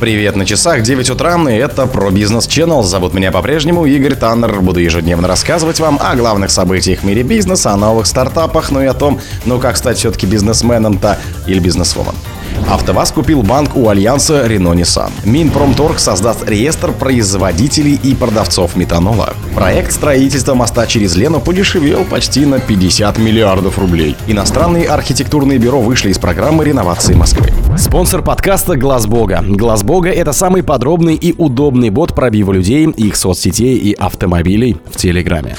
Привет на часах, 9 утра, и это про бизнес Channel. Зовут меня по-прежнему Игорь Таннер. Буду ежедневно рассказывать вам о главных событиях в мире бизнеса, о новых стартапах, ну и о том, ну как стать все-таки бизнесменом-то или бизнесвомом. АвтоВАЗ купил банк у альянса Nissan. Минпромторг создаст реестр производителей и продавцов метанола. Проект строительства моста через Лену подешевел почти на 50 миллиардов рублей. Иностранные архитектурные бюро вышли из программы реновации Москвы. Спонсор подкаста Глаз Бога. Глаз Бога это самый подробный и удобный бот пробива людей, их соцсетей и автомобилей в Телеграме.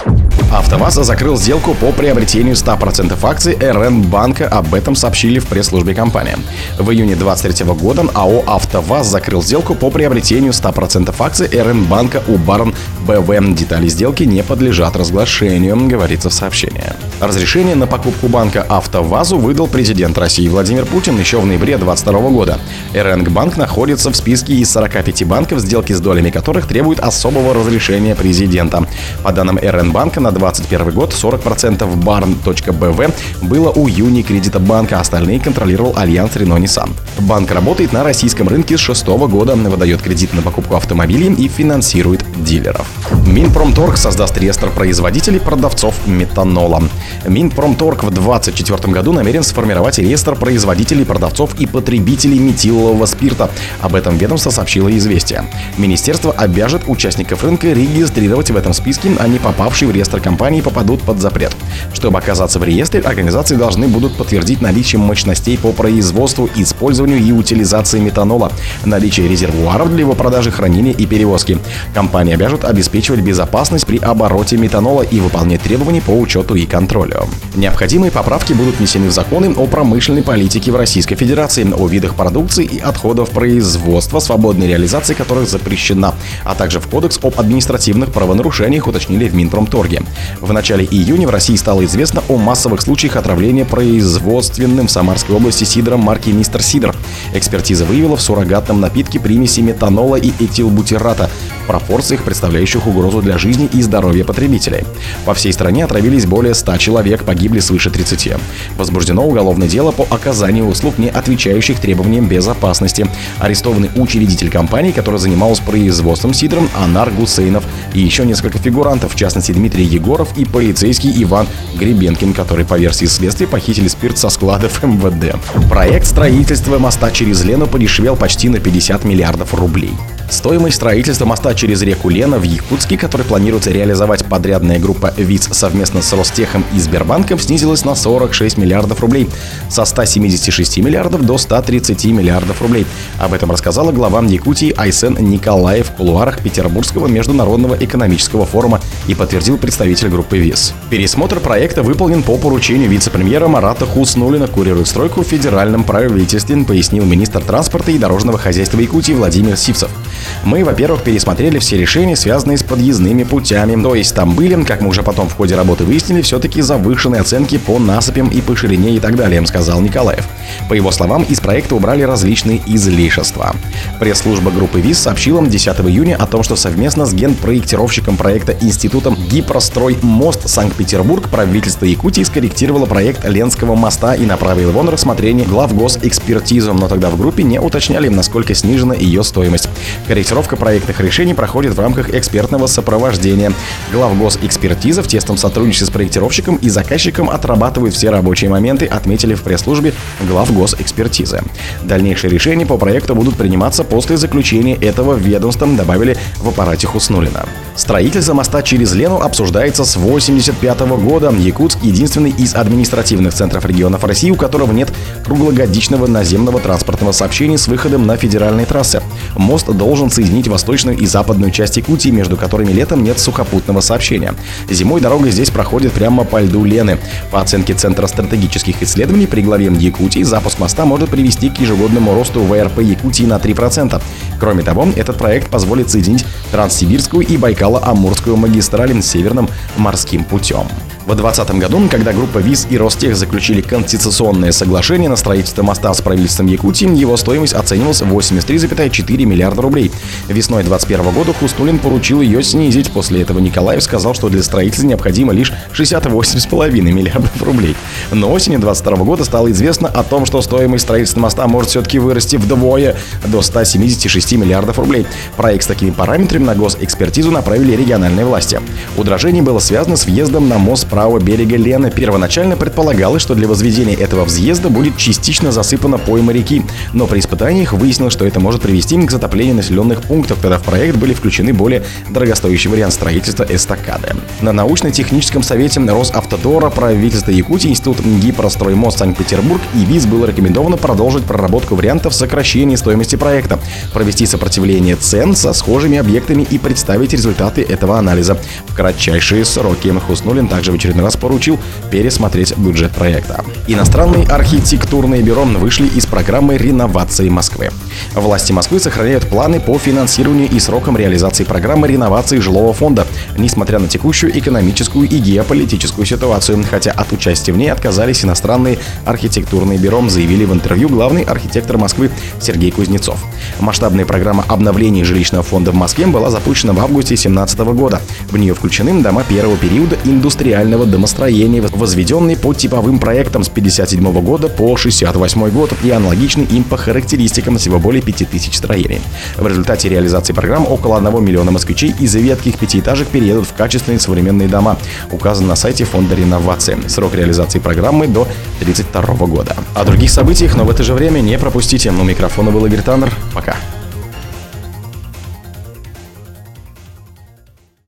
АвтоВАЗ закрыл сделку по приобретению 100% акций РН Банка. Об этом сообщили в пресс-службе компании. В июне 2023 года АО «АвтоВАЗ» закрыл сделку по приобретению 100% акций РН Банка у Барн БВ. Детали сделки не подлежат разглашению, говорится в сообщении. Разрешение на покупку банка «АвтоВАЗу» выдал президент России Владимир Путин еще в ноябре 2022 года. РНГ Банк находится в списке из 45 банков, сделки с долями которых требуют особого разрешения президента. По данным РН Банка на 2021 год 40% barn.bv было у Юни Кредита Банка, остальные контролировал альянс Nissan. Банк работает на российском рынке с 2006 года, выдает кредит на покупку автомобилей и финансирует дилеров. Минпромторг создаст реестр производителей продавцов метанола. Минпромторг в 2024 году намерен сформировать реестр производителей, продавцов и потребителей метилового спирта. Об этом ведомство сообщило «Известия». Министерство обяжет участников рынка регистрировать в этом списке, а не попавшие в реестр компании попадут под запрет. Чтобы оказаться в реестре, организации должны будут подтвердить наличие мощностей по производству, использованию и утилизации метанола, наличие резервуаров для его продажи, хранения и перевозки. Компании обяжут обеспечивать безопасность при обороте метанола и выполнять требования по учету и контролю. Необходимые поправки будут внесены в законы о промышленной политике в Российской Федерации, о видах продукции и отходов производства, свободной реализации которых запрещена, а также в Кодекс об административных правонарушениях, уточнили в Минпромторге. В начале июня в России стало известно о массовых случаях отравления производственным в Самарской области сидром марки «Мистер Сидр». Экспертиза выявила в суррогатном напитке примеси метанола и этилбутирата в пропорциях, представляющих угрозу для жизни и здоровья потребителей. По всей стране отравились более 100 человек, погибли свыше 30. Возбуждено уголовное дело по оказанию услуг, не отвечающих требованиям безопасности. Арестованы учредитель компании, которая занималась производством сидром, Анар Гусейнов, и еще несколько фигурантов, в частности Дмитрий Егоров и полицейский Иван Гребенкин, который по версии следствия похитили спирт со складов МВД. Проект строительства моста через Лену подешевел почти на 50 миллиардов рублей. Стоимость строительства моста через реку Лена в Якутске, который планируется реализовать подрядная группа ВИЦ совместно с Ростехом и Сбербанком, снизилась на 46 миллиардов рублей. Со 176 миллиардов до 130 миллиардов рублей. Об этом рассказала глава Якутии Айсен Николаев в кулуарах Петербургского международного экономического форума и подтвердил представитель группы ВИЗ. Пересмотр проекта выполнен по поручению вице-премьера Марата Хуснулина, курирует стройку в федеральном правительстве, пояснил министр транспорта и дорожного хозяйства Якутии Владимир Сивцев. Мы, во-первых, пересмотрели все решения, связанные с подъездными путями. То есть там были, как мы уже потом в ходе работы выяснили, все-таки завышенные оценки по насыпям и по ширине и так далее, сказал Николаев. По его словам, из проекта убрали различные излишества. Пресс-служба группы ВИЗ сообщила 10 июня о том, что совместно с генпроектировщиком проекта Институтом Гипрострой Мост Санкт-Петербург правительство Якутии скорректировало проект Ленского моста и направило его на рассмотрение глав госэкспертизу, но тогда в группе не уточняли, насколько снижена ее стоимость. Корректировка проектных решений проходит в рамках экспертного сопровождения. Глав госэкспертиза в тесном сотрудничестве с проектировщиком и заказчиком отрабатывают все рабочие моменты, отметили в пресс-службе глав госэкспертизы. Дальнейшие решения по проекту будут приниматься после заключения этого ведомством, добавили в аппарате Хуснулина. Строительство моста через Лену обсуждается с 1985 года. Якутск – единственный из административных центров регионов России, у которого нет круглогодичного наземного транспортного сообщения с выходом на федеральные трассы. Мост должен соединить восточную и западную часть Якутии, между которыми летом нет сухопутного сообщения. Зимой дорога здесь проходит прямо по льду Лены. По оценке Центра стратегических исследований при главе Якутии запуск моста может привести к ежегодному росту ВРП Якутии на 3%. Кроме того, этот проект позволит соединить Транссибирскую и Байкало-Амурскую магистрали северным морским путем. В 2020 году, когда группа ВИЗ и Ростех заключили конституционное соглашение на строительство моста с правительством Якутии, его стоимость оценивалась в 83,4 миллиарда рублей. Весной 2021 года Хустулин поручил ее снизить. После этого Николаев сказал, что для строительства необходимо лишь 68,5 миллиардов рублей. Но осенью 2022 года стало известно о том, что стоимость строительства моста может все-таки вырасти вдвое до 176 6 миллиардов рублей. Проект с такими параметрами на госэкспертизу направили региональные власти. Удражение было связано с въездом на мост правого берега Лены. Первоначально предполагалось, что для возведения этого взъезда будет частично засыпана пойма реки, но при испытаниях выяснилось, что это может привести к затоплению населенных пунктов, когда в проект были включены более дорогостоящий вариант строительства эстакады. На научно-техническом совете Росавтодора, правительства Якутии, Институт Гипростроймост Санкт-Петербург и ВИЗ было рекомендовано продолжить проработку вариантов сокращения стоимости проекта, провести сопротивление цен со схожими объектами и представить результаты этого анализа в кратчайшие сроки. Хуснулин также в очередной раз поручил пересмотреть бюджет проекта. Иностранные архитектурные бюро вышли из программы реновации Москвы. Власти Москвы сохраняют планы по финансированию и срокам реализации программы реновации жилого фонда, несмотря на текущую экономическую и геополитическую ситуацию, хотя от участия в ней отказались иностранные архитектурные бюро, заявили в интервью главный архитектор Москвы Сергей Кузнецов. Масштабная программа обновления жилищного фонда в Москве была запущена в августе 2017 года. В нее включены дома первого периода индустриального домостроения, возведенные по типовым проектам с 1957 года по 1968 год и аналогичны им по характеристикам всего более 5000 строений. В результате реализации программ около 1 миллиона москвичей из ветких пятиэтажек переедут в качественные современные дома, указан на сайте фонда реновации. Срок реализации программы до 1932 года. О других событиях, но в это же время не пропустите. У микрофона был Игорь Таннер. Пока.